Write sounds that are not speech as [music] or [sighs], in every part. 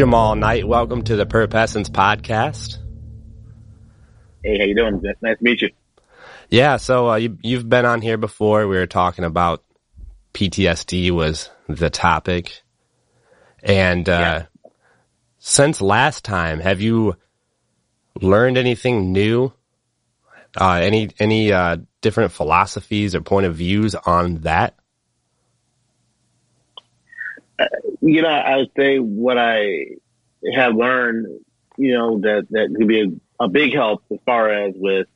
Jamal Knight, welcome to the Essence podcast. Hey, how you doing? Nice to meet you. Yeah, so uh, you, you've been on here before. We were talking about PTSD was the topic, and uh, yeah. since last time, have you learned anything new? Uh, any any uh, different philosophies or point of views on that? You know, I would say what I have learned, you know, that that could be a, a big help as far as with,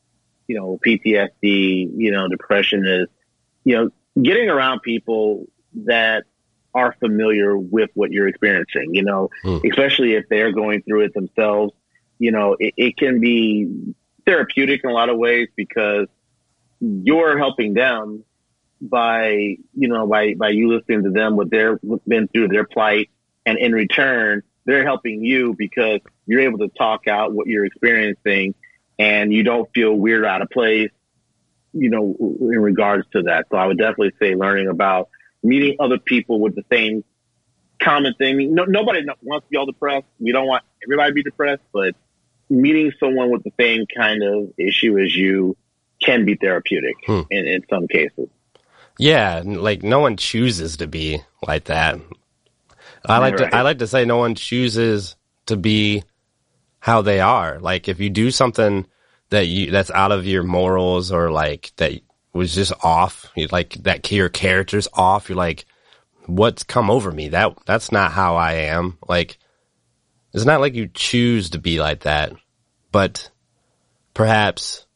you know, PTSD, you know, depression is, you know, getting around people that are familiar with what you're experiencing, you know, mm. especially if they're going through it themselves, you know, it, it can be therapeutic in a lot of ways because you're helping them by, you know, by, by you listening to them, what they're been through, their plight. And in return, they're helping you because you're able to talk out what you're experiencing and you don't feel weird out of place, you know, in regards to that. So I would definitely say learning about meeting other people with the same common thing. No, nobody wants to be all depressed. We don't want everybody to be depressed, but meeting someone with the same kind of issue as you can be therapeutic hmm. in, in some cases. Yeah, like no one chooses to be like that. I like right. to I like to say no one chooses to be how they are. Like if you do something that you that's out of your morals or like that was just off, you like that your character's off, you're like what's come over me? That that's not how I am. Like it's not like you choose to be like that, but perhaps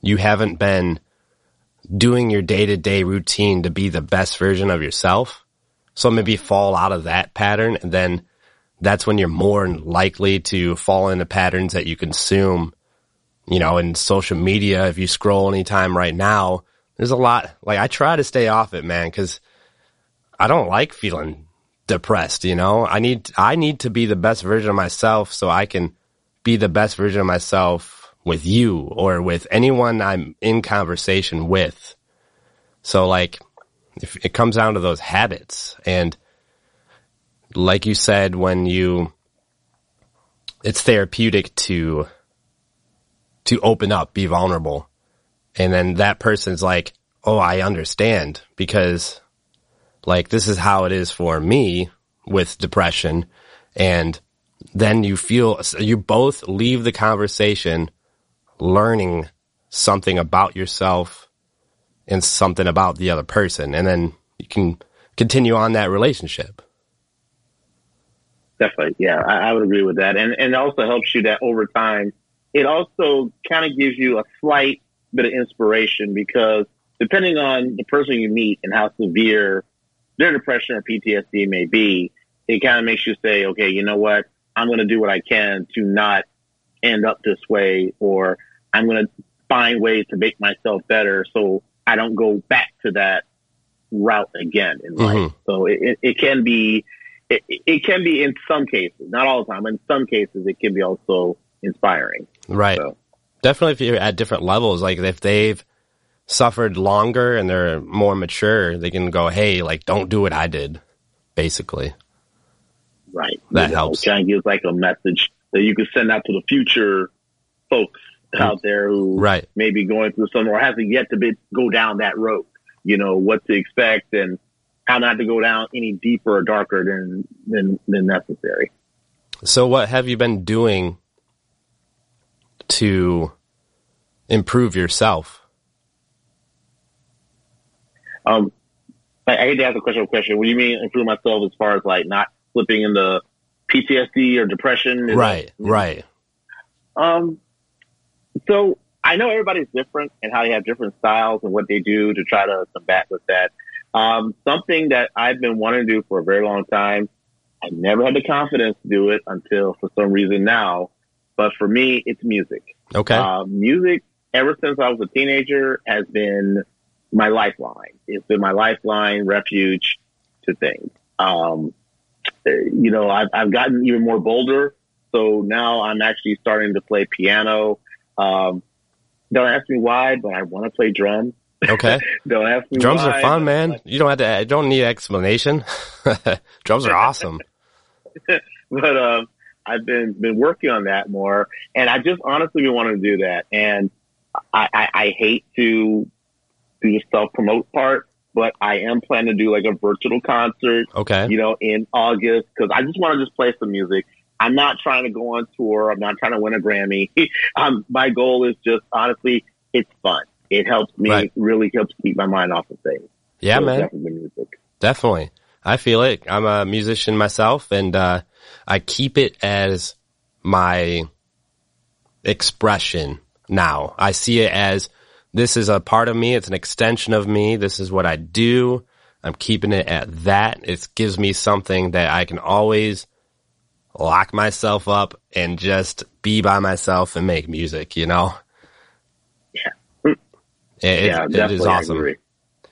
you haven't been doing your day to day routine to be the best version of yourself. So maybe fall out of that pattern and then that's when you're more likely to fall into patterns that you consume, you know, in social media. If you scroll anytime right now, there's a lot, like I try to stay off it, man, cause I don't like feeling depressed, you know, I need, I need to be the best version of myself so I can be the best version of myself with you or with anyone I'm in conversation with. So like, if it comes down to those habits and like you said, when you, it's therapeutic to, to open up, be vulnerable. And then that person's like, Oh, I understand because like this is how it is for me with depression. And then you feel, you both leave the conversation learning something about yourself and something about the other person. And then you can continue on that relationship. Definitely. Yeah, I, I would agree with that. And, and it also helps you that over time, it also kind of gives you a slight bit of inspiration because depending on the person you meet and how severe their depression or PTSD may be, it kind of makes you say, okay, you know what? I'm going to do what I can to not end up this way or I'm going to find ways to make myself better so I don't go back to that route again in life. Mm-hmm. So it, it, can be, it, it, can be in some cases, not all the time, in some cases, it can be also inspiring. Right. So. Definitely if you're at different levels, like if they've suffered longer and they're more mature, they can go, Hey, like, don't do what I did, basically. Right. That you helps. Know, kind of gives like a message that you can send out to the future folks out there who right. may be going through some or hasn't yet to be, go down that road. You know what to expect and how not to go down any deeper or darker than than than necessary. So, what have you been doing to improve yourself? Um, I, I hate to ask a question. Question. What do you mean improve myself as far as like not slipping into PTSD or depression? Right. right. Um, so I know everybody's different and how they have different styles and what they do to try to combat with that. Um, something that I've been wanting to do for a very long time. I never had the confidence to do it until for some reason now. But for me, it's music. Okay. Uh, music, ever since I was a teenager, has been my lifeline. It's been my lifeline, refuge to things. Um, you know, I've, I've gotten even more bolder. So now I'm actually starting to play piano. Um, don't ask me why, but I want to play drums. Okay. [laughs] don't ask me why. Drums why, are fun, man. You don't have to, you don't need explanation. [laughs] drums are awesome. [laughs] but um, I've been been working on that more, and I just honestly been wanting to do that. And I, I, I hate to do the self promote part, but I am planning to do like a virtual concert. Okay. You know, in August because I just want to just play some music. I'm not trying to go on tour. I'm not trying to win a Grammy. [laughs] um, my goal is just honestly, it's fun. It helps me. Right. Really helps keep my mind off of things. Yeah, so man. Definitely. Definitely. I feel it. I'm a musician myself and, uh, I keep it as my expression now. I see it as this is a part of me. It's an extension of me. This is what I do. I'm keeping it at that. It gives me something that I can always lock myself up and just be by myself and make music, you know? Yeah. It, yeah, it, it is awesome.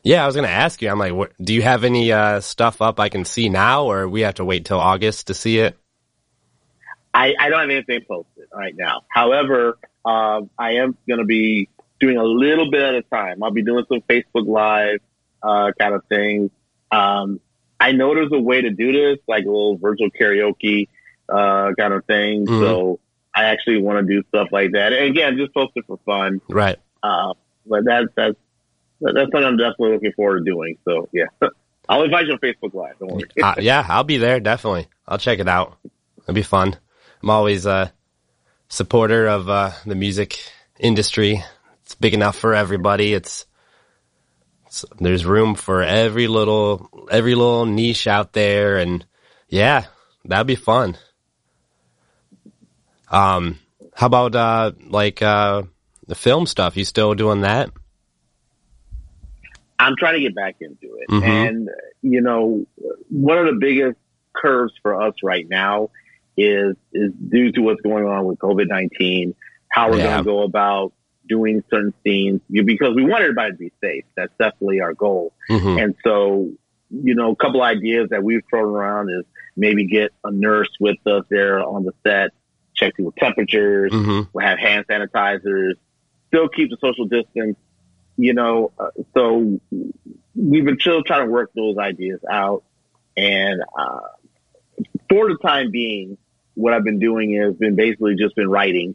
Yeah, I was going to ask you, I'm like, what, do you have any uh, stuff up I can see now or we have to wait till August to see it? I, I don't have anything posted right now. However, um, I am going to be doing a little bit at a time. I'll be doing some Facebook Live uh, kind of things. Um, I know there's a way to do this, like a little virtual karaoke uh, kind of thing. Mm-hmm. So I actually want to do stuff like that. And again, just post it for fun. Right. Uh, but that's that's that's what I'm definitely looking forward to doing. So yeah, [laughs] I'll invite you on Facebook Live. Don't worry. uh, yeah, I'll be there definitely. I'll check it out. It'll be fun. I'm always a supporter of uh, the music industry. It's big enough for everybody. It's, it's there's room for every little every little niche out there, and yeah, that'd be fun. Um, how about uh, like uh, the film stuff? You still doing that? I'm trying to get back into it, mm-hmm. and you know, one of the biggest curves for us right now is is due to what's going on with COVID nineteen. How we're yeah. going to go about doing certain scenes because we want everybody to be safe. That's definitely our goal. Mm-hmm. And so, you know, a couple ideas that we've thrown around is maybe get a nurse with us there on the set, check people's temperatures, mm-hmm. we'll have hand sanitizers, still keep the social distance, you know, uh, so we've been still trying to work those ideas out. And, uh, for the time being, what I've been doing is been basically just been writing.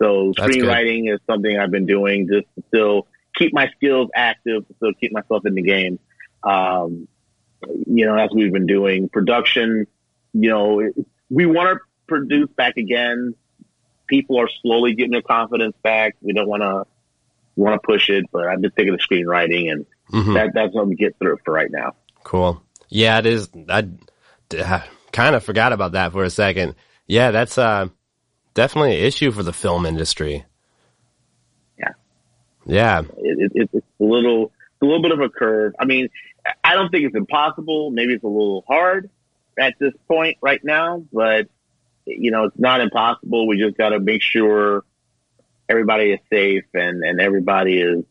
So screenwriting is something I've been doing just to still keep my skills active, to still keep myself in the game. Um, you know, as we've been doing production, you know, we want to produce back again. People are slowly getting their confidence back. We don't want to want to push it, but I've been thinking of screenwriting, and mm-hmm. that that's what we get through for right now. Cool. Yeah, it is. I, I kind of forgot about that for a second. Yeah, that's uh, definitely an issue for the film industry. Yeah. Yeah. It, it, it's a little, a little bit of a curve. I mean, I don't think it's impossible. Maybe it's a little hard at this point right now, but you know, it's not impossible. We just got to make sure everybody is safe and, and everybody is,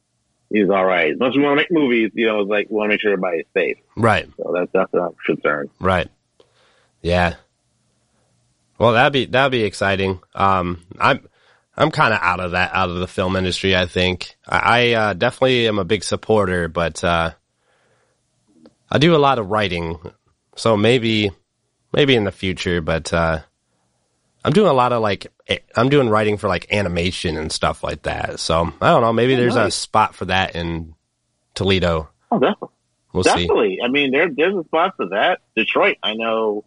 is all right. As much as we want to make movies, you know, it's like we want to make sure everybody is safe. Right. So that's, that's a concern. Right. Yeah. Well, that'd be that'd be exciting. Um, I'm I'm kind of out of that out of the film industry. I think I, I uh, definitely am a big supporter, but uh, I do a lot of writing, so maybe maybe in the future. But uh, I'm doing a lot of like I'm doing writing for like animation and stuff like that. So I don't know. Maybe oh, there's nice. a spot for that in Toledo. Oh, definitely. We'll definitely. See. I mean, there there's a spot for that. Detroit, I know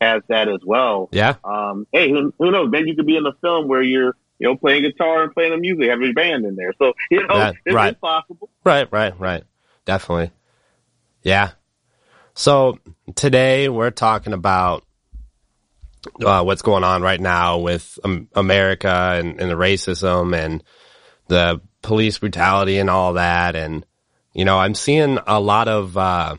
has that as well. Yeah. Um, hey, who, who knows? Maybe you could be in a film where you're, you know, playing guitar and playing the music, having your band in there. So, you know, that, it's, right. it's possible. Right, right, right. Definitely. Yeah. So today we're talking about uh, what's going on right now with um, America and, and the racism and the police brutality and all that. And, you know, I'm seeing a lot of, uh,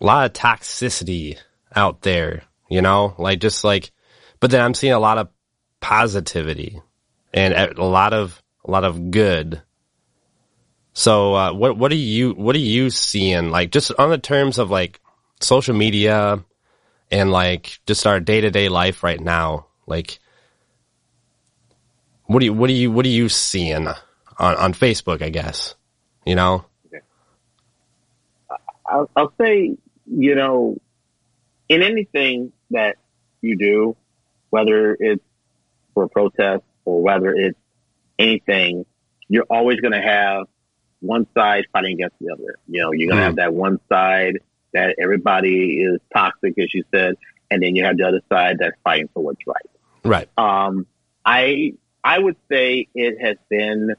a lot of toxicity out there, you know, like just like, but then I'm seeing a lot of positivity and a lot of, a lot of good. So, uh, what, what are you, what are you seeing? Like just on the terms of like social media and like just our day to day life right now, like, what do you, what do you, what are you seeing on, on Facebook, I guess, you know? I'll, I'll say you know, in anything that you do, whether it's for a protest or whether it's anything, you're always going to have one side fighting against the other. You know, you're going to mm. have that one side that everybody is toxic, as you said, and then you have the other side that's fighting for what's right. Right. Um, I I would say it has been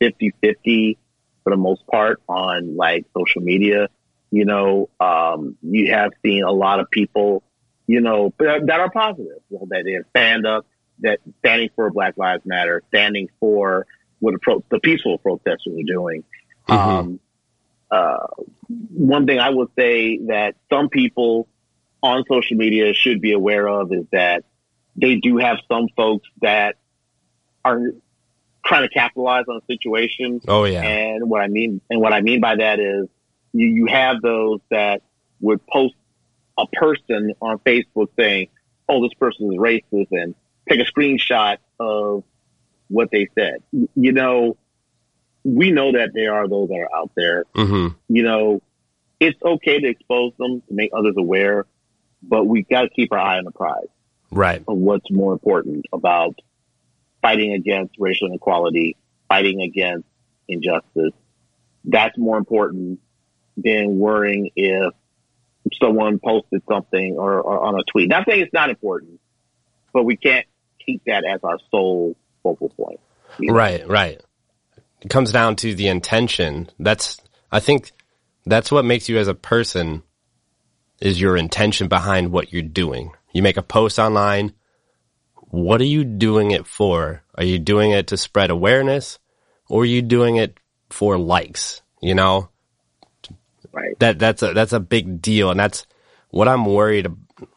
50-50 for the most part on like social media. You know, um, you have seen a lot of people, you know, that are positive, you know, that they stand up, that standing for Black Lives Matter, standing for what the, pro- the peaceful protesters are doing. Mm-hmm. Um, uh, one thing I would say that some people on social media should be aware of is that they do have some folks that are trying to capitalize on a situation. Oh yeah. And what I mean, and what I mean by that is you, you have those that would post a person on Facebook saying, "Oh, this person is racist," and take a screenshot of what they said. You know, we know that there are those that are out there. Mm-hmm. You know, it's okay to expose them to make others aware, but we got to keep our eye on the prize. Right. Of what's more important about fighting against racial inequality, fighting against injustice. That's more important than worrying if someone posted something or, or on a tweet. Not saying it's not important, but we can't keep that as our sole focal point. Right, right. It comes down to the intention. That's, I think that's what makes you as a person is your intention behind what you're doing. You make a post online. What are you doing it for? Are you doing it to spread awareness or are you doing it for likes? You know, right. that, that's a, that's a big deal. And that's what I'm worried,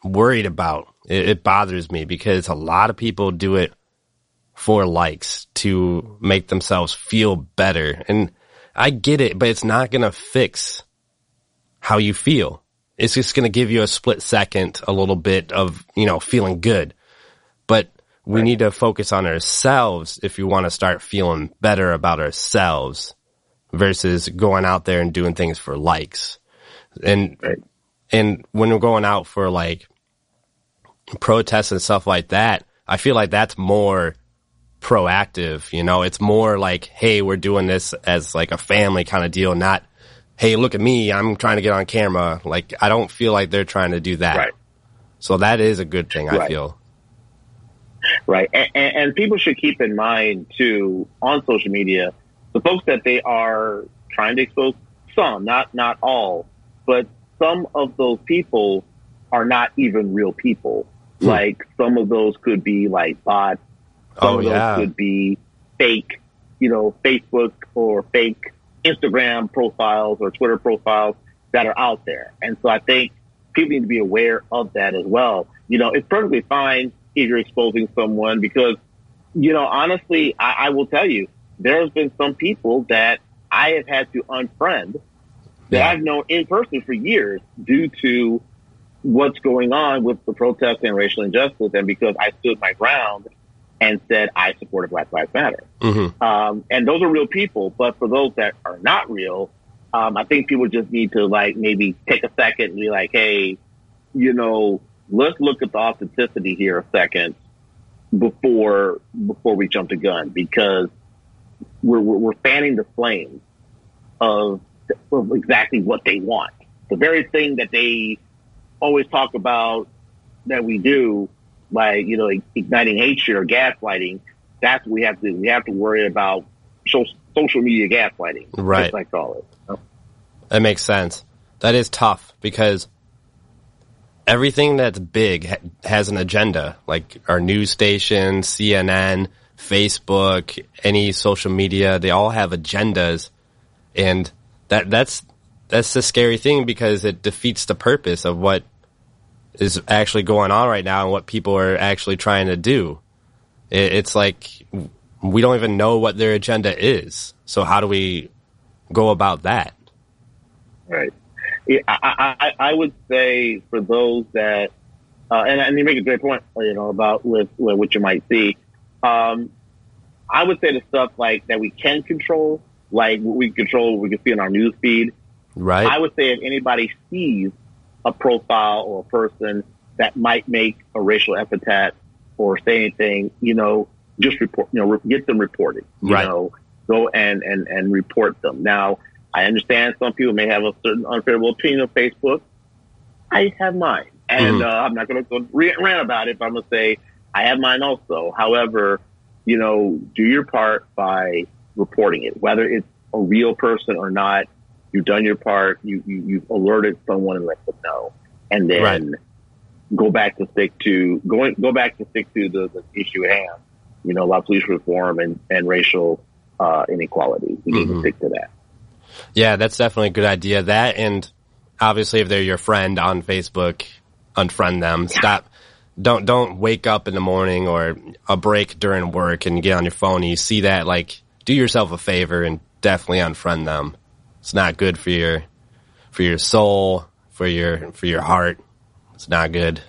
worried about. It, it bothers me because a lot of people do it for likes to make themselves feel better. And I get it, but it's not going to fix how you feel. It's just going to give you a split second, a little bit of, you know, feeling good. But we right. need to focus on ourselves if you want to start feeling better about ourselves versus going out there and doing things for likes. And, right. and when we're going out for like protests and stuff like that, I feel like that's more proactive. You know, it's more like, hey, we're doing this as like a family kind of deal, not, hey, look at me, I'm trying to get on camera. Like, I don't feel like they're trying to do that. Right. So that is a good thing, right. I feel. Right. And, and, people should keep in mind, too, on social media, the folks that they are trying to expose, some, not, not all, but some of those people are not even real people. Hmm. Like, some of those could be like bots some oh, of those yeah. could be fake, you know, Facebook or fake Instagram profiles or Twitter profiles that are out there. And so I think people need to be aware of that as well. You know, it's perfectly fine if you're exposing someone because, you know, honestly, I, I will tell you, there's been some people that I have had to unfriend that yeah. I've known in person for years due to what's going on with the protest and racial injustice. And because I stood my ground and said, I supported Black Lives Matter. Mm-hmm. Um, and those are real people. But for those that are not real, um, I think people just need to like maybe take a second and be like, hey, you know, let's look at the authenticity here a second before before we jump the gun because we're, we're, we're fanning the flames of, of exactly what they want. The very thing that they always talk about that we do by you know igniting hatred or gaslighting, that's what we have to we have to worry about social media gaslighting, right? I call it. That makes sense. That is tough because everything that's big ha- has an agenda. Like our news station, CNN, Facebook, any social media, they all have agendas, and that that's that's the scary thing because it defeats the purpose of what is actually going on right now and what people are actually trying to do. It, it's like we don't even know what their agenda is. So how do we go about that? Right. Yeah, I, I, I would say for those that, uh, and, and you make a great point, you know, about with, with what you might see. Um, I would say the stuff like that we can control, like we control, what we can see in our news feed. Right. I would say if anybody sees a profile or a person that might make a racial epithet or say anything, you know, just report, you know, get them reported, you right. know, go and, and, and report them. Now, I understand some people may have a certain unfavorable opinion of Facebook. I have mine. And, mm-hmm. uh, I'm not going to go rant about it, but I'm going to say I have mine also. However, you know, do your part by reporting it, whether it's a real person or not. You've done your part. You, you you've alerted someone and let them know, and then right. go back to stick to going go back to stick to the, the issue at hand. You know, about police reform and and racial uh, inequality. We need mm-hmm. to stick to that. Yeah, that's definitely a good idea. That and obviously, if they're your friend on Facebook, unfriend them. Stop don't don't wake up in the morning or a break during work and you get on your phone and you see that like do yourself a favor and definitely unfriend them. It's not good for your for your soul, for your for your heart. It's not good.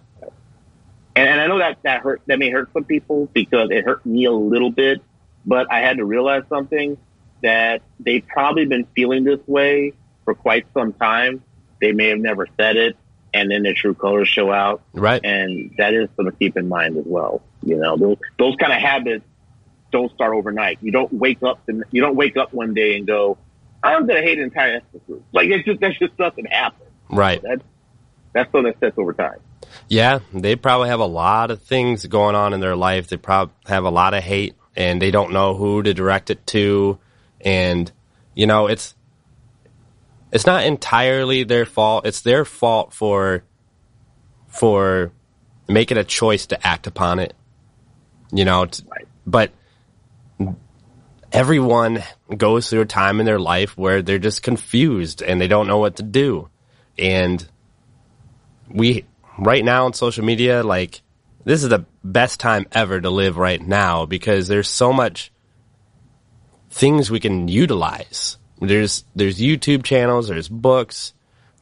And, and I know that that hurt that may hurt some people because it hurt me a little bit, but I had to realize something that they've probably been feeling this way for quite some time. They may have never said it, and then their true colors show out. Right. And that is something to keep in mind as well. You know, those, those kind of habits don't start overnight. You don't wake up and you don't wake up one day and go, I'm going to hate an entire ethnic group. Like it's just, that just doesn't happen. Right. that's, that's something that sets over time. Yeah. They probably have a lot of things going on in their life. They probably have a lot of hate and they don't know who to direct it to. And, you know, it's, it's not entirely their fault. It's their fault for for making a choice to act upon it. You know, right. but everyone goes through a time in their life where they're just confused and they don't know what to do. And we right now on social media like this is the best time ever to live right now because there's so much things we can utilize there's there's YouTube channels, there's books,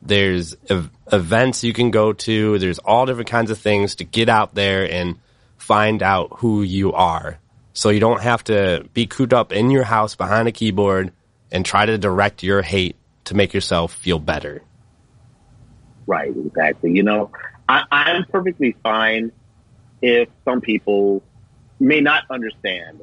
there's ev- events you can go to, there's all different kinds of things to get out there and find out who you are. So you don't have to be cooped up in your house behind a keyboard and try to direct your hate to make yourself feel better. Right, exactly. You know, I, I'm perfectly fine if some people may not understand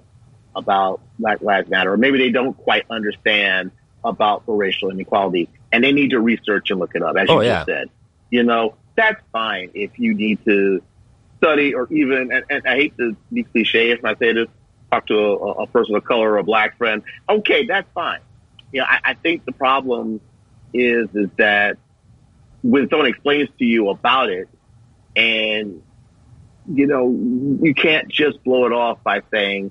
about Black Lives Matter, or maybe they don't quite understand about the racial inequality and they need to research and look it up, as oh, you yeah. just said. You know, that's fine if you need to study or even, and, and I hate to be cliche if I say this, talk to a, a, person of color or a black friend. Okay, that's fine. You know, I, I think the problem is, is that when someone explains to you about it and, you know, you can't just blow it off by saying,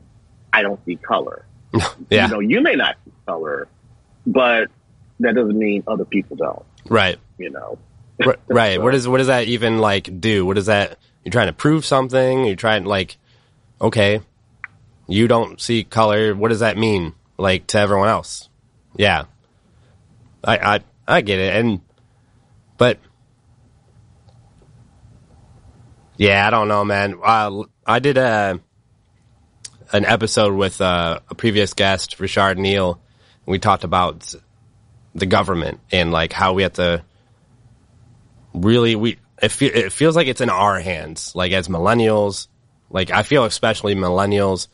I don't see color. [laughs] yeah. You know, you may not see color, but that doesn't mean other people don't. Right. You know. [laughs] right. so, what does what does that even like do? What does that? You're trying to prove something. You're trying like, okay, you don't see color. What does that mean? Like to everyone else? Yeah. I I I get it, and but yeah, I don't know, man. Uh, I did a an episode with uh, a previous guest, Richard Neal we talked about the government and like how we have to really we it, fe- it feels like it's in our hands like as millennials like i feel especially millennials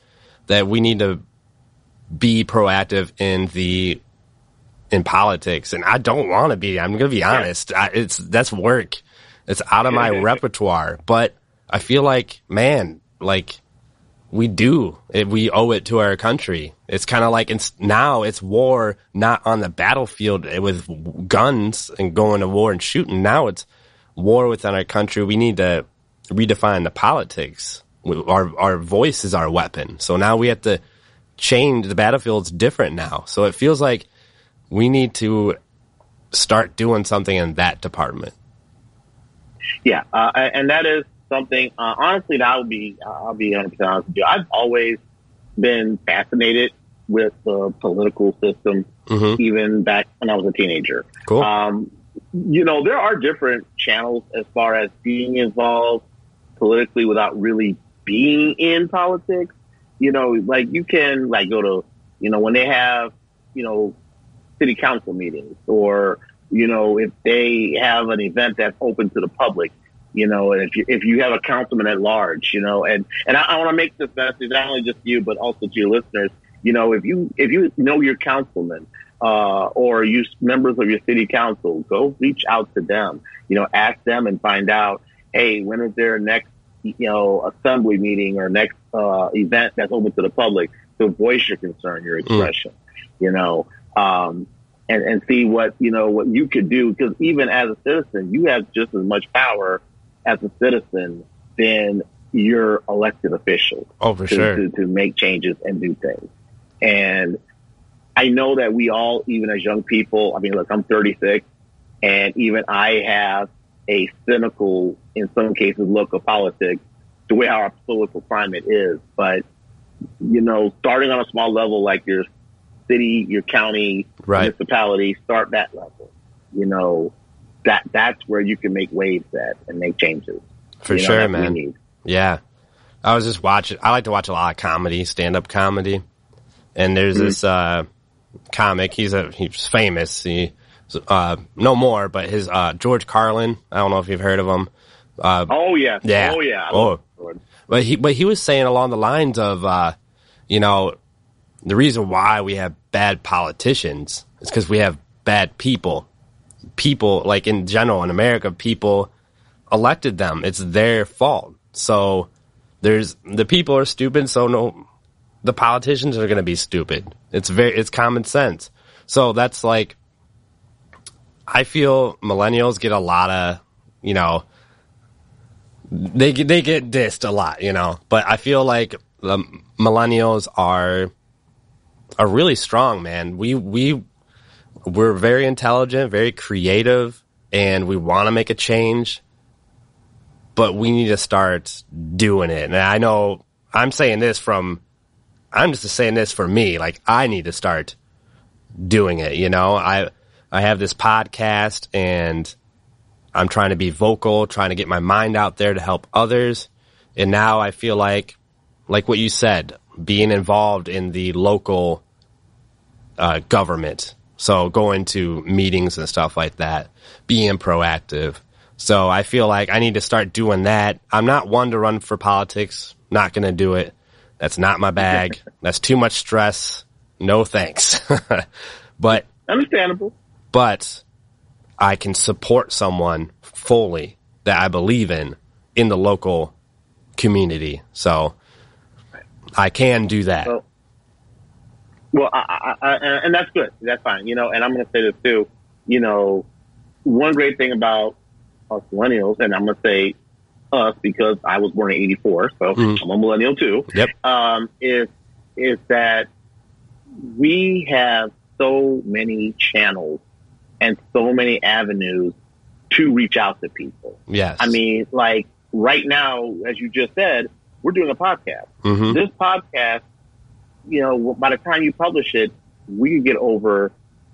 that we need to be proactive in the in politics and i don't want to be i'm gonna be honest I, it's that's work it's out of my repertoire but i feel like man like we do. It, we owe it to our country. It's kind of like it's now it's war, not on the battlefield eh, with guns and going to war and shooting. Now it's war within our country. We need to redefine the politics. Our our voice is our weapon. So now we have to change. The battlefield's different now. So it feels like we need to start doing something in that department. Yeah, uh, and that is something. Uh, honestly, that would be. I'll be 100 honest with you. I've always been fascinated with the political system, mm-hmm. even back when I was a teenager. Cool. Um, you know, there are different channels as far as being involved politically without really being in politics. You know, like you can like go to, you know, when they have, you know, city council meetings or you know, if they have an event that's open to the public, you know, and if you, if you have a councilman at large, you know, and, and I, I want to make this message not only just you, but also to your listeners, you know, if you, if you know your councilman, uh, or you members of your city council, go reach out to them, you know, ask them and find out, hey, when is their next, you know, assembly meeting or next, uh, event that's open to the public to voice your concern, your hmm. expression, mm. you know, um, and, and see what, you know, what you could do. Cause even as a citizen, you have just as much power as a citizen than your elected officials. Oh, for to, sure. To, to make changes and do things. And I know that we all, even as young people, I mean, look, I'm 36 and even I have a cynical, in some cases, look of politics, the way our political climate is. But, you know, starting on a small level like your city, your county, right. municipality, start that level. You know, that that's where you can make waves at and make changes. For you know, sure, man. Yeah. I was just watching, I like to watch a lot of comedy, stand up comedy. And there's mm-hmm. this, uh, comic. He's a, he's famous. He, uh, no more, but his, uh, George Carlin. I don't know if you've heard of him. Uh, oh yeah. Yeah. Oh yeah. Oh. But he, but he was saying along the lines of, uh, you know, the reason why we have bad politicians is because we have bad people. People, like in general in America, people elected them. It's their fault. So there's the people are stupid. So no, the politicians are going to be stupid. It's very, it's common sense. So that's like, I feel millennials get a lot of, you know, they get, they get dissed a lot, you know, but I feel like the millennials are are really strong, man. We we we're very intelligent, very creative, and we want to make a change. But we need to start doing it. And I know I'm saying this from I'm just saying this for me. Like I need to start doing it, you know? I I have this podcast and I'm trying to be vocal, trying to get my mind out there to help others. And now I feel like like what you said, being involved in the local uh, government. So going to meetings and stuff like that, being proactive. So I feel like I need to start doing that. I'm not one to run for politics. Not going to do it. That's not my bag. [laughs] That's too much stress. No thanks. [laughs] but understandable. But I can support someone fully that I believe in in the local community. So I can do that. Well, well, I, I, I, and that's good. That's fine. You know, and I'm going to say this too. You know, one great thing about us millennials, and I'm going to say us because I was born in '84, so mm. I'm a millennial too. Yep. Um, is is that we have so many channels and so many avenues to reach out to people. Yes. I mean, like right now, as you just said, we're doing a podcast. Mm-hmm. This podcast you know, by the time you publish it, we could get over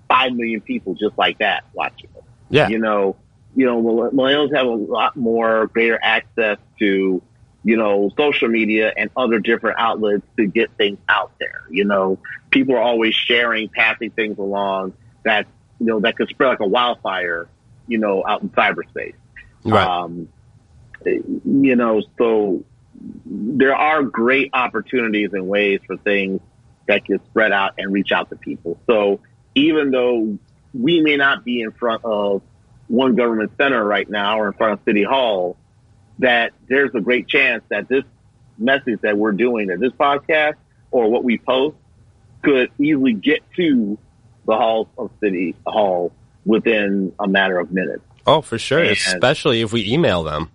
five million people just like that watching it. Yeah. You know, you know, millennials have a lot more greater access to, you know, social media and other different outlets to get things out there. You know, people are always sharing, passing things along that, you know, that could spread like a wildfire, you know, out in cyberspace. Right. Um, you know, so there are great opportunities and ways for things that can spread out and reach out to people. So even though we may not be in front of one government center right now or in front of City Hall, that there's a great chance that this message that we're doing, that this podcast or what we post could easily get to the halls of City Hall within a matter of minutes. Oh, for sure. And, Especially if we email them.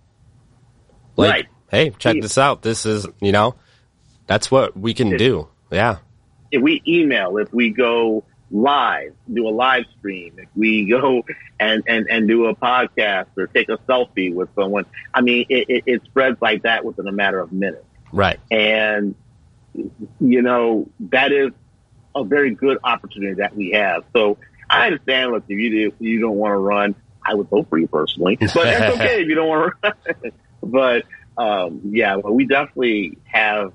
Like, right hey, check this out. This is, you know, that's what we can do. Yeah. If we email, if we go live, do a live stream, if we [laughs] go and, and, and do a podcast or take a selfie with someone, I mean, it, it, it spreads like that within a matter of minutes. Right. And, you know, that is a very good opportunity that we have. So I understand, look, if you do, if you don't want to run, I would vote for you personally, [laughs] but that's okay if you don't want to run. [laughs] but um, yeah, we definitely have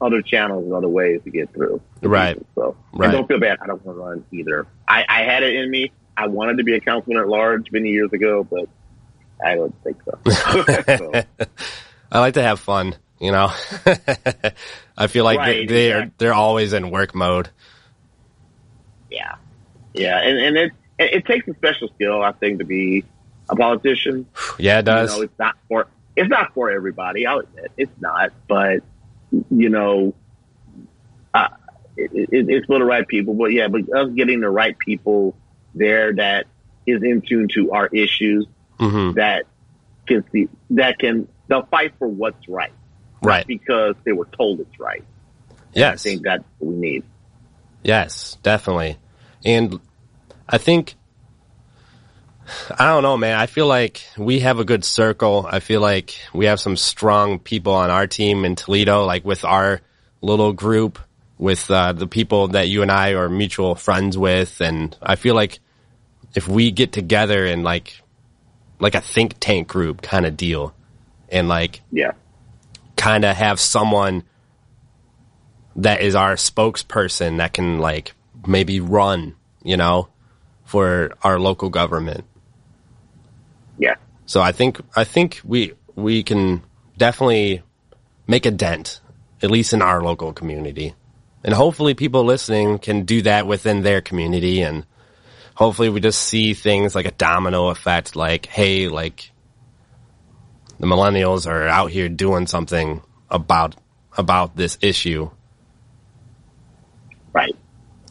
other channels and other ways to get through. Right. So right. don't feel bad. I don't want to run either. I, I had it in me. I wanted to be a councilman at large many years ago, but I don't think so. [laughs] so. I like to have fun, you know. I feel like right, they, are they're always in work mode. Yeah, yeah, and and it it takes a special skill, I think, to be a politician. [sighs] Yeah, it does. You know, it's not for it's not for everybody. I'll admit it's not, but you know, uh, it, it, it's for the right people. But yeah, but us getting the right people there that is in tune to our issues mm-hmm. that can see that can they'll fight for what's right, right? Because they were told it's right. Yes, I think that's what we need. Yes, definitely, and I think I don't know, man. I feel like we have a good circle. I feel like we have some strong people on our team in Toledo, like with our little group, with uh, the people that you and I are mutual friends with, and I feel like if we get together and like like a think tank group kind of deal, and like yeah, kind of have someone that is our spokesperson that can like maybe run, you know, for our local government. Yeah. So I think I think we we can definitely make a dent, at least in our local community. And hopefully people listening can do that within their community and hopefully we just see things like a domino effect like hey like the millennials are out here doing something about about this issue. Right.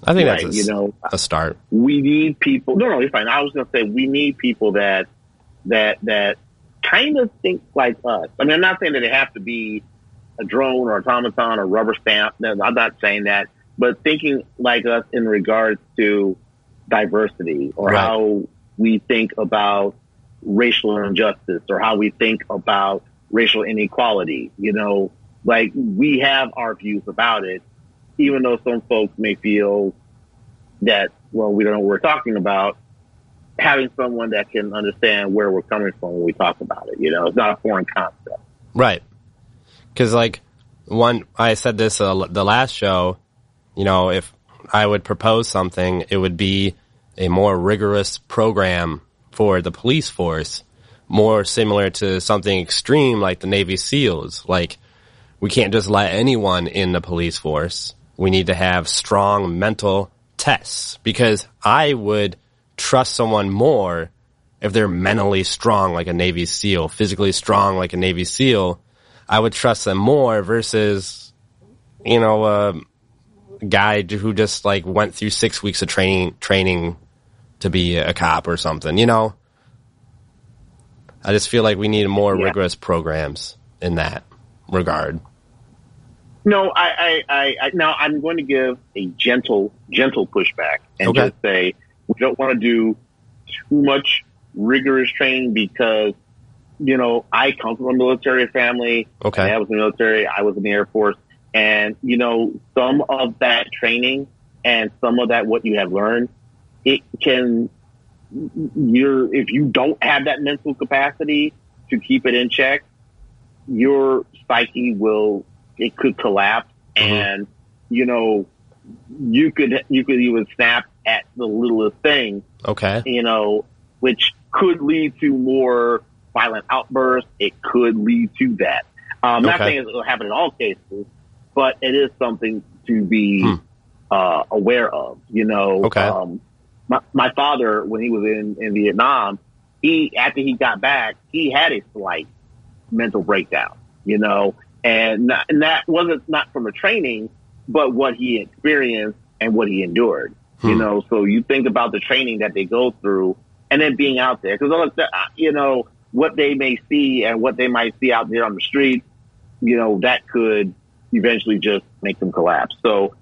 I think right. that's a, you know a start. We need people. No, no, you're fine. I was going to say we need people that that that kind of think like us. I mean, I'm not saying that they have to be a drone or automaton or rubber stamp. I'm not saying that, but thinking like us in regards to diversity or right. how we think about racial injustice or how we think about racial inequality. You know, like we have our views about it, even though some folks may feel that, well, we don't know what we're talking about having someone that can understand where we're coming from when we talk about it. You know, it's not a foreign concept. Right. Because, like, one, I said this uh, the last show, you know, if I would propose something, it would be a more rigorous program for the police force, more similar to something extreme like the Navy SEALs. Like, we can't just let anyone in the police force. We need to have strong mental tests because I would trust someone more if they're mentally strong like a Navy SEAL, physically strong like a Navy SEAL. I would trust them more versus, you know, a guy who just like went through six weeks of training, training to be a cop or something, you know? I just feel like we need more yeah. rigorous programs in that regard. No, I, I, I, now I'm going to give a gentle, gentle pushback and okay. just say we don't want to do too much rigorous training because, you know, I come from a military family. Okay. I was in the military. I was in the Air Force. And, you know, some of that training and some of that, what you have learned, it can, you're, if you don't have that mental capacity to keep it in check, your psyche will, it could collapse. Mm-hmm. And, you know, you could, you could even snap at the littlest thing. Okay. You know, which could lead to more violent outbursts. It could lead to that. I'm okay. not saying it'll happen in all cases, but it is something to be hmm. uh, aware of. You know, okay. Um, my, my father, when he was in, in Vietnam, he after he got back, he had a slight mental breakdown. You know, and, not, and that wasn't not from the training, but what he experienced and what he endured. Hmm. You know, so you think about the training that they go through and then being out there because, you know, what they may see and what they might see out there on the street, you know, that could eventually just make them collapse. So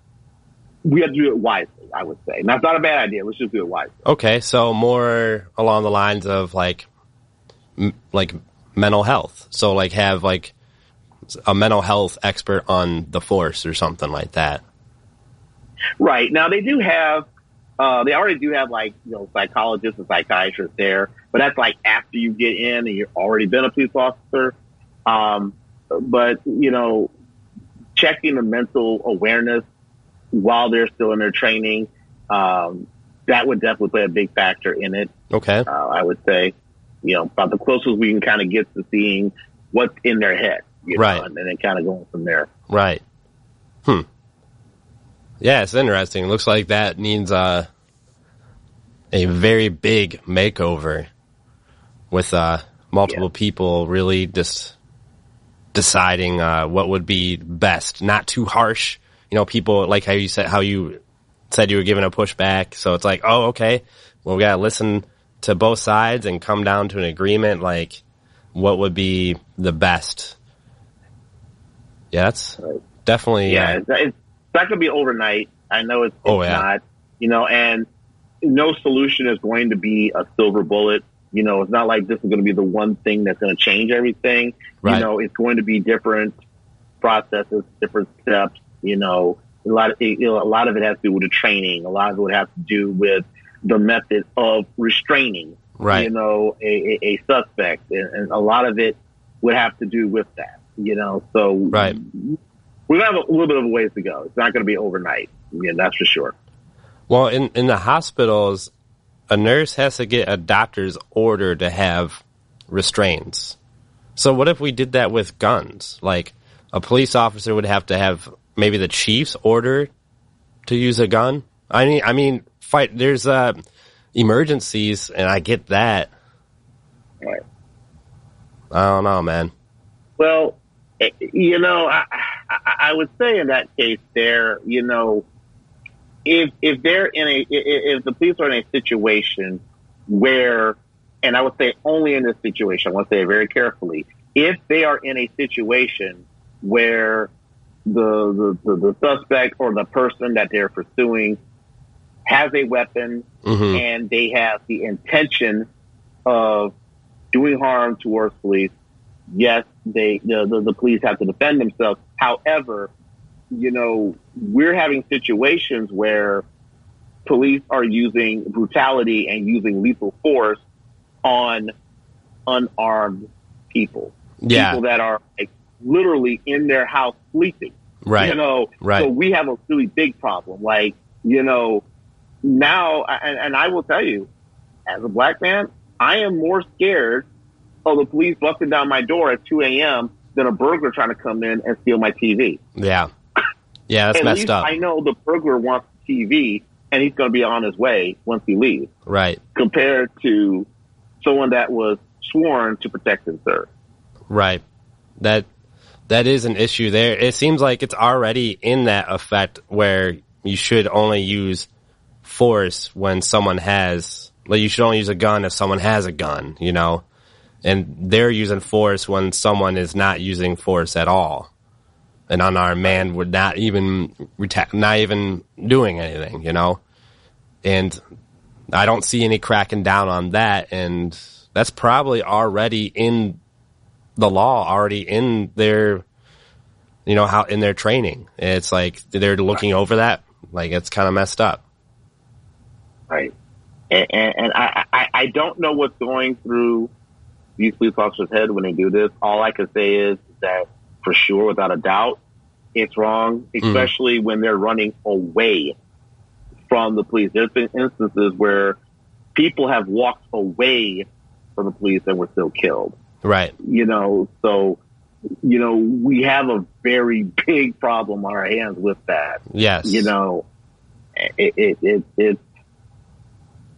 we have to do it wisely, I would say. Now, it's not a bad idea. Let's just do it wisely. Okay. So more along the lines of like, m- like mental health. So like have like a mental health expert on the force or something like that. Right. Now they do have, uh, they already do have like, you know, psychologists and psychiatrists there, but that's like after you get in and you've already been a police officer. Um, but, you know, checking the mental awareness while they're still in their training, um, that would definitely play a big factor in it. Okay. Uh, I would say, you know, about the closest we can kind of get to seeing what's in their head, you right. know, and, and then kind of going from there. Right. Hmm. Yeah, it's interesting. It looks like that needs uh, a very big makeover with uh, multiple yeah. people really just deciding uh, what would be best. Not too harsh. You know, people like how you said how you said you were given a pushback. So it's like, oh, okay. Well, we gotta listen to both sides and come down to an agreement. Like, what would be the best? Yeah, that's right. definitely. Yeah, uh, it's, it's not gonna be overnight. I know it's, oh, it's oh, yeah. not. You know, and no solution is going to be a silver bullet. You know, it's not like this is going to be the one thing that's going to change everything. Right. You know, it's going to be different processes, different steps. You know, a lot of you know, a lot of it has to do with the training. A lot of it would have to do with the method of restraining. Right. You know, a, a, a suspect, and, and, a lot of it would have to do with that. You know, so right. We have a little bit of a ways to go. It's not going to be overnight. Yeah, that's for sure. Well, in in the hospitals, a nurse has to get a doctor's order to have restraints. So what if we did that with guns? Like a police officer would have to have maybe the chief's order to use a gun. I mean, I mean, fight. There's uh, emergencies, and I get that. Right. I don't know, man. Well, eh, you know, I, I, I would say in that case, there, you know, if if they're in a if the police are in a situation where, and I would say only in this situation, I want to say it very carefully, if they are in a situation where the, the, the, suspect or the person that they're pursuing has a weapon mm-hmm. and they have the intention of doing harm towards police, yes, they the, the, the police have to defend themselves. However, you know, we're having situations where police are using brutality and using lethal force on unarmed people. Yeah. People that are like, literally in their house sleeping. Right. You know, right. so we have a really big problem. Like, you know, now, and, and I will tell you, as a black man, I am more scared of the police busting down my door at 2 a.m. than a burglar trying to come in and steal my TV. Yeah. Yeah, that's at messed up. I know the burglar wants TV and he's going to be on his way once he leaves. Right. Compared to someone that was sworn to protect and serve. Right. That that is an issue there. It seems like it's already in that effect where you should only use force when someone has like you should only use a gun if someone has a gun, you know? And they're using force when someone is not using force at all an unarmed man would not even not even doing anything, you know. And I don't see any cracking down on that, and that's probably already in the law, already in their, you know, how in their training. It's like they're looking over that, like it's kind of messed up. Right, and, and, and I, I I don't know what's going through these police officers' head when they do this. All I can say is that for sure, without a doubt, it's wrong, mm. especially mm. when they're running away from the police. There's been instances where people have walked away from the police and were still killed. Right. You know, so, you know, we have a very big problem on our hands with that. Yes. You know, it, it, it, it, it,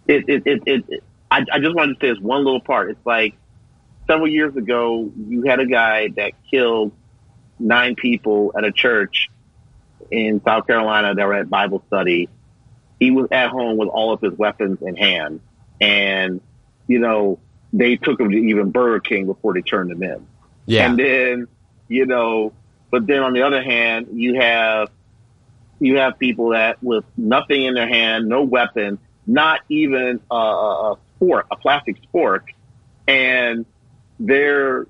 it, it, it, it I, I just wanted to say this one little part. It's like several years ago, you had a guy that killed nine people at a church in South Carolina that were at Bible study. He was at home with all of his weapons in hand. And, you know, they took him to even Burger King before they turned him in. Yeah. And then, you know, but then on the other hand, you have, you have people that with nothing in their hand, no weapon, not even a, a fork, a plastic fork, and they're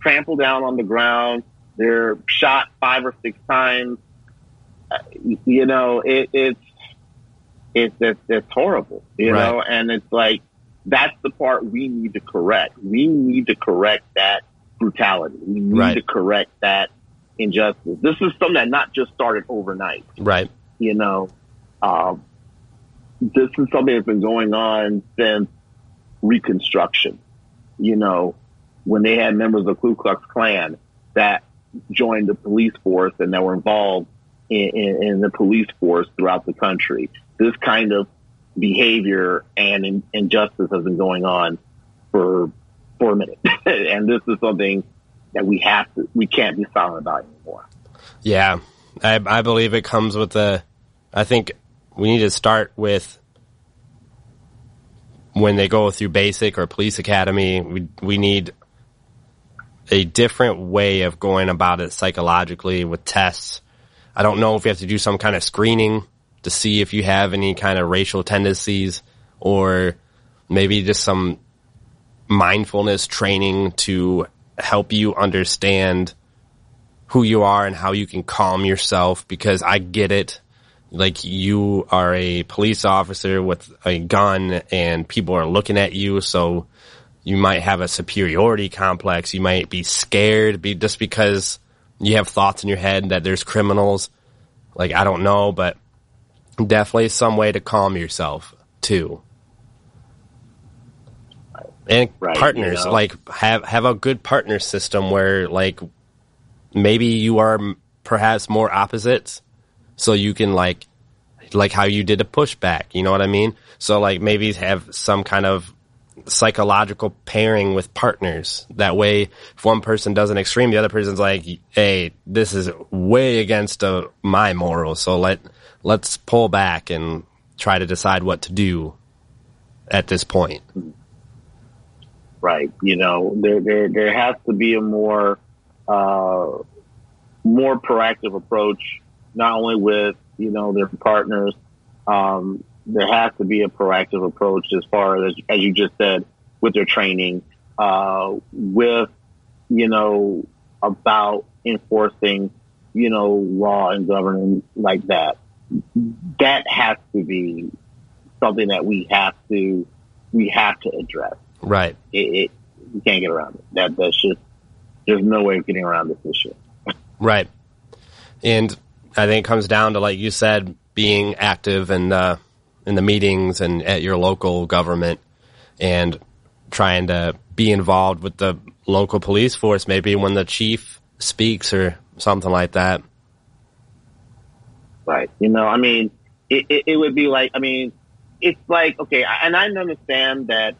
trampled down on the ground they're shot five or six times. You know, it, it's, it's, it's, it's horrible, you right. know, and it's like, that's the part we need to correct. We need to correct that brutality. We need right. to correct that injustice. This is something that not just started overnight. Right. You know, um, this is something that's been going on since Reconstruction. You know, when they had members of the Ku Klux Klan that joined the police force and that were involved in, in, in the police force throughout the country. This kind of behavior and in, injustice has been going on for for a minute, [laughs] and this is something that we have to we can't be silent about anymore. Yeah, I, I believe it comes with the. I think we need to start with when they go through basic or police academy. We we need a different way of going about it psychologically with tests. I don't know if you have to do some kind of screening to see if you have any kind of racial tendencies or maybe just some mindfulness training to help you understand who you are and how you can calm yourself because I get it. Like you are a police officer with a gun and people are looking at you. So you might have a superiority complex. You might be scared be, just because you have thoughts in your head that there's criminals. Like, I don't know, but definitely some way to calm yourself too. And right, partners, you know. like have, have a good partner system where like maybe you are perhaps more opposites. So you can like, like how you did a pushback, you know what I mean? So like maybe have some kind of psychological pairing with partners. That way, if one person does an extreme, the other person's like, "Hey, this is way against uh, my morals, so let let's pull back and try to decide what to do at this point." Right. You know, there there there has to be a more uh, more proactive approach, not only with you know their partners. Um, there has to be a proactive approach as far as, as you just said, with their training, uh, with, you know, about enforcing, you know, law and governing like that. That has to be something that we have to, we have to address. Right. It, it we can't get around it. That, that's just, there's no way of getting around this issue. right. And I think it comes down to, like you said, being active and, uh, in the meetings and at your local government and trying to be involved with the local police force maybe when the chief speaks or something like that. Right. You know, I mean, it, it, it would be like, I mean, it's like, okay, and I understand that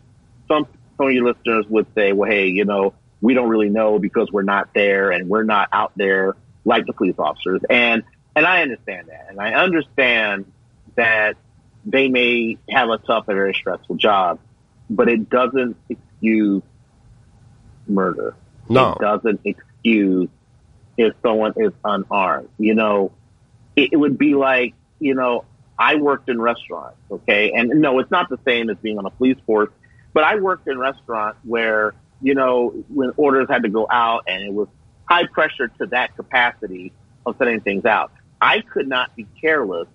some, some of your listeners would say, well, hey, you know, we don't really know because we're not there and we're not out there like the police officers. And, and I understand that. And I understand that they may have a tough and very stressful job, but it doesn't excuse murder. No. It doesn't excuse if someone is unarmed. You know, it, it would be like, you know, I worked in restaurants, okay? And no, it's not the same as being on a police force, but I worked in restaurants where, you know, when orders had to go out and it was high pressure to that capacity of sending things out. I could not be careless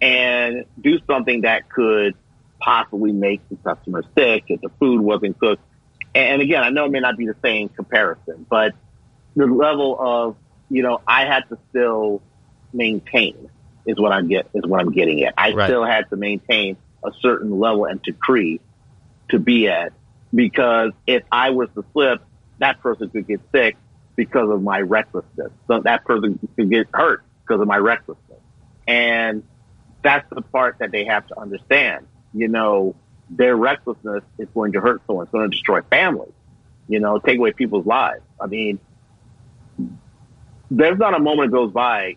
and do something that could possibly make the customer sick if the food wasn't cooked. And again, I know it may not be the same comparison, but the level of, you know, I had to still maintain is what I'm get is what I'm getting at. I right. still had to maintain a certain level and decree to be at because if I was to slip, that person could get sick because of my recklessness. So that person could get hurt because of my recklessness. And that's the part that they have to understand. You know, their recklessness is going to hurt someone. It's going to destroy families. You know, take away people's lives. I mean, there's not a moment that goes by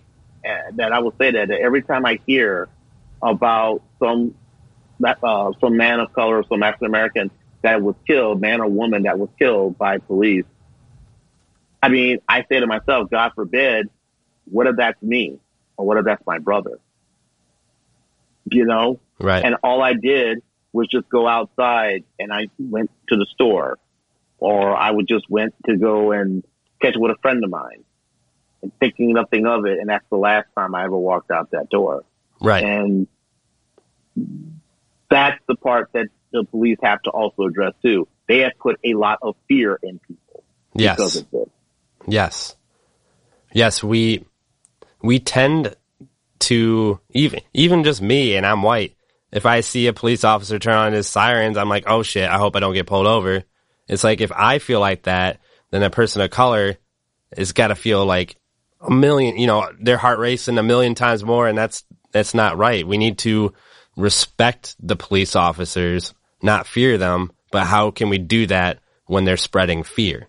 that I will say that, that every time I hear about some uh, some man of color, some African American that was killed, man or woman that was killed by police. I mean, I say to myself, God forbid, what if that's me or what if that's my brother? you know? Right. And all I did was just go outside and I went to the store or I would just went to go and catch with a friend of mine and thinking nothing of it. And that's the last time I ever walked out that door. Right. And that's the part that the police have to also address too. They have put a lot of fear in people. Yes. Yes. Yes. We, we tend to even even just me and I'm white. if I see a police officer turn on his sirens, I'm like, oh shit, I hope I don't get pulled over. It's like if I feel like that, then a person of color has got to feel like a million, you know, their heart racing a million times more, and that's that's not right. We need to respect the police officers, not fear them. But how can we do that when they're spreading fear?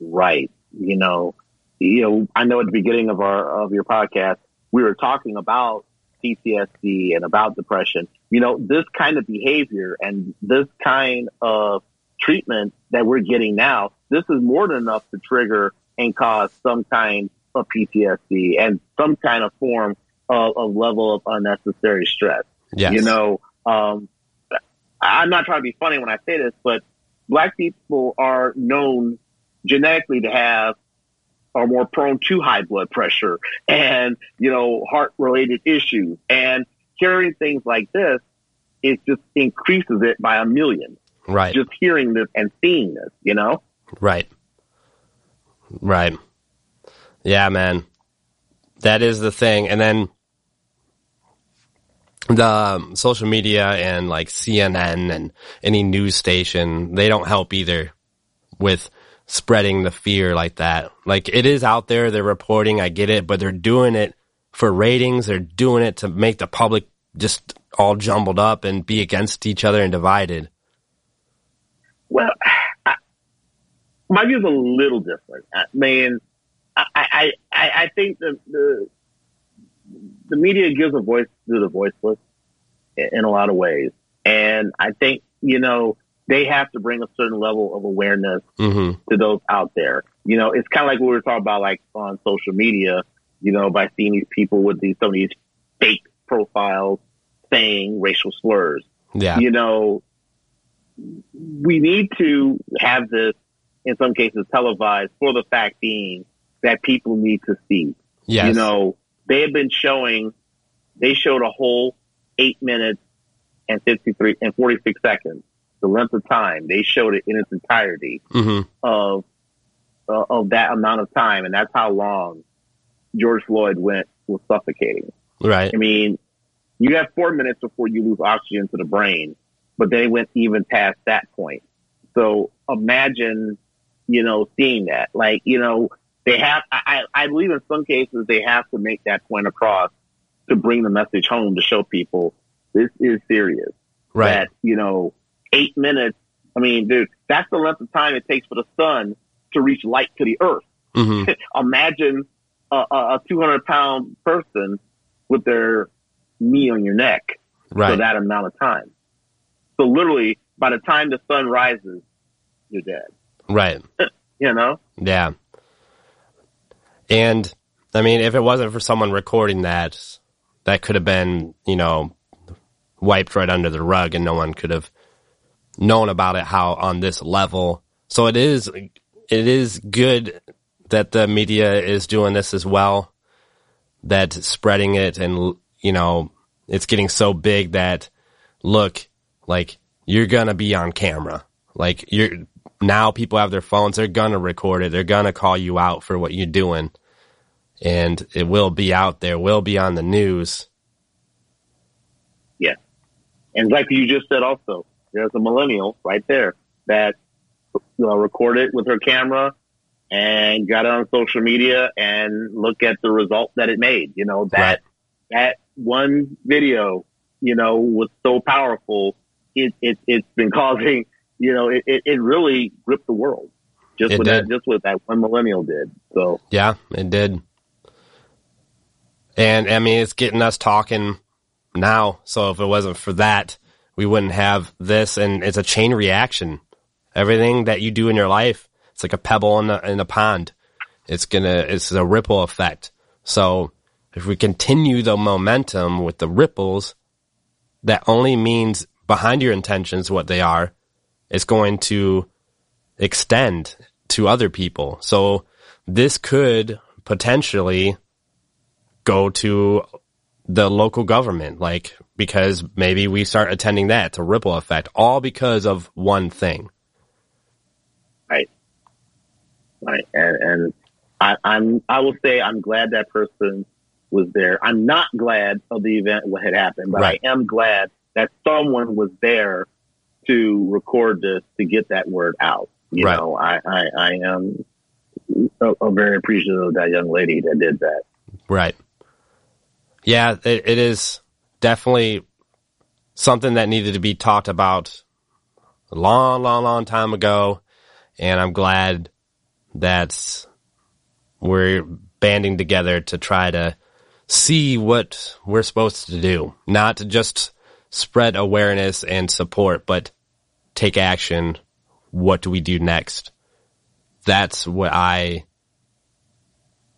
Right. You know, you know, I know at the beginning of our of your podcast, we were talking about PTSD and about depression. You know, this kind of behavior and this kind of treatment that we're getting now, this is more than enough to trigger and cause some kind of PTSD and some kind of form of, of level of unnecessary stress. Yes. You know, um, I'm not trying to be funny when I say this, but black people are known genetically to have are more prone to high blood pressure and, you know, heart related issues. And hearing things like this, it just increases it by a million. Right. Just hearing this and seeing this, you know? Right. Right. Yeah, man. That is the thing. And then the um, social media and like CNN and any news station, they don't help either with spreading the fear like that. Like it is out there, they're reporting, I get it, but they're doing it for ratings. They're doing it to make the public just all jumbled up and be against each other and divided. Well, my view is a little different. I mean, I, I, I, I think the, the, the media gives a voice to the voiceless in a lot of ways. And I think, you know, they have to bring a certain level of awareness mm-hmm. to those out there. You know, it's kind of like what we were talking about, like on social media, you know, by seeing these people with these, some of these fake profiles saying racial slurs. Yeah. You know, we need to have this in some cases televised for the fact being that people need to see. Yes. You know, they have been showing, they showed a whole eight minutes and 53 and 46 seconds the length of time. They showed it in its entirety mm-hmm. of uh, of that amount of time, and that's how long George Floyd went was suffocating. Right. I mean, you have four minutes before you lose oxygen to the brain, but they went even past that point. So imagine, you know, seeing that. Like, you know, they have. I, I believe in some cases they have to make that point across to bring the message home to show people this is serious. Right. That you know eight minutes. I mean, dude, that's the length of time it takes for the sun to reach light to the earth. Mm-hmm. [laughs] Imagine a, a 200 pound person with their knee on your neck right. for that amount of time. So literally, by the time the sun rises, you're dead. Right. [laughs] you know? Yeah. And I mean, if it wasn't for someone recording that, that could have been, you know, wiped right under the rug and no one could have known about it how on this level. So it is it is good that the media is doing this as well. That spreading it and you know it's getting so big that look like you're gonna be on camera. Like you're now people have their phones, they're gonna record it, they're gonna call you out for what you're doing. And it will be out there, will be on the news. Yeah. And like you just said also, there's a millennial right there that you know, recorded with her camera and got it on social media and look at the result that it made. You know, that, right. that one video, you know, was so powerful. It, it, it's been [laughs] causing, you know, it, it, it really gripped the world just it what did. that, just what that one millennial did. So yeah, it did. And I mean, it's getting us talking now. So if it wasn't for that, we wouldn't have this. And it's a chain reaction. Everything that you do in your life, it's like a pebble in a, in a pond. It's gonna, it's a ripple effect. So if we continue the momentum with the ripples, that only means behind your intentions, what they are, it's going to extend to other people. So this could potentially go to the local government, like because maybe we start attending that. It's a ripple effect, all because of one thing. Right. Right. And, and I, I'm, I will say I'm glad that person was there. I'm not glad of the event what had happened, but right. I am glad that someone was there to record this to get that word out. You right. know, I, I, I am a, a very appreciative of that young lady that did that. Right. Yeah, it, it is definitely something that needed to be talked about a long, long, long time ago. And I'm glad that we're banding together to try to see what we're supposed to do. Not to just spread awareness and support, but take action. What do we do next? That's what I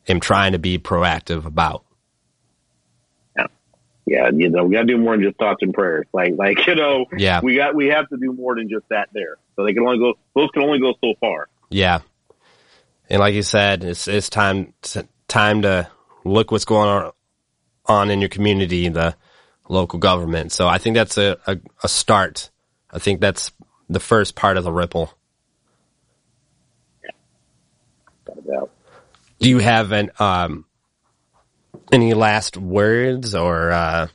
am trying to be proactive about. Yeah, yeah you know, we got to do more than just thoughts and prayers. Like, like you know, yeah, we got we have to do more than just that there. So they can only go; those can only go so far. Yeah, and like you said, it's it's time to, time to look what's going on on in your community, the local government. So I think that's a, a, a start. I think that's the first part of the ripple. Do you have an um, any last words or uh,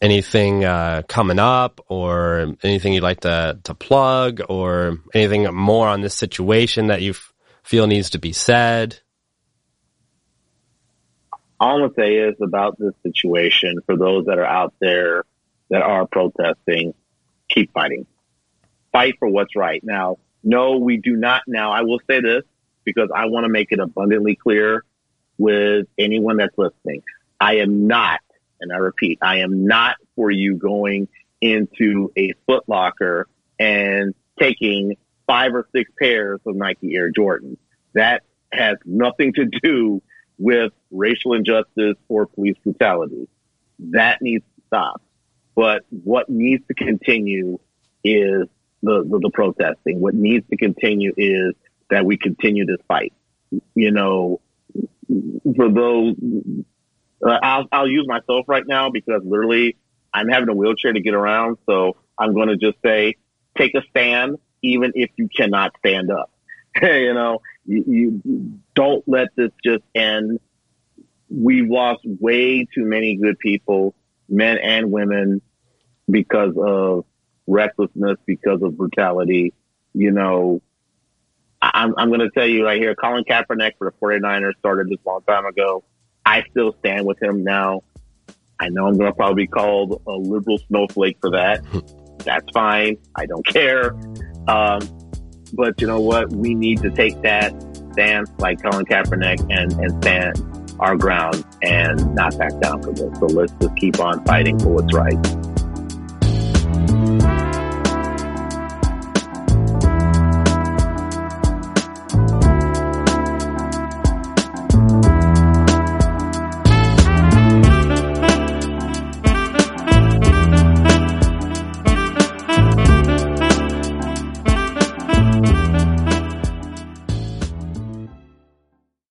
anything uh, coming up, or anything you'd like to to plug, or anything more on this situation that you feel needs to be said? All I'm gonna say is about this situation for those that are out there that are protesting, keep fighting. Fight for what's right. Now, no, we do not now. I will say this because I want to make it abundantly clear with anyone that's listening. I am not, and I repeat, I am not for you going into a Foot Locker and taking five or six pairs of Nike Air Jordans. That has nothing to do with racial injustice or police brutality. That needs to stop. But what needs to continue is the, the, the protesting. What needs to continue is that we continue this fight. You know, for those, uh, I'll, I'll use myself right now because literally I'm having a wheelchair to get around. So I'm going to just say, take a stand, even if you cannot stand up. [laughs] you know, you, you don't let this just end. We've lost way too many good people, men and women, because of recklessness, because of brutality. You know, I'm, I'm going to tell you right here, Colin Kaepernick for the 49ers started this long time ago. I still stand with him now. I know I'm going to probably be called a liberal snowflake for that. [laughs] That's fine. I don't care. Um, but you know what? We need to take that stance like Colin Kaepernick and, and stand our ground and not back down for this. So let's just keep on fighting for what's right.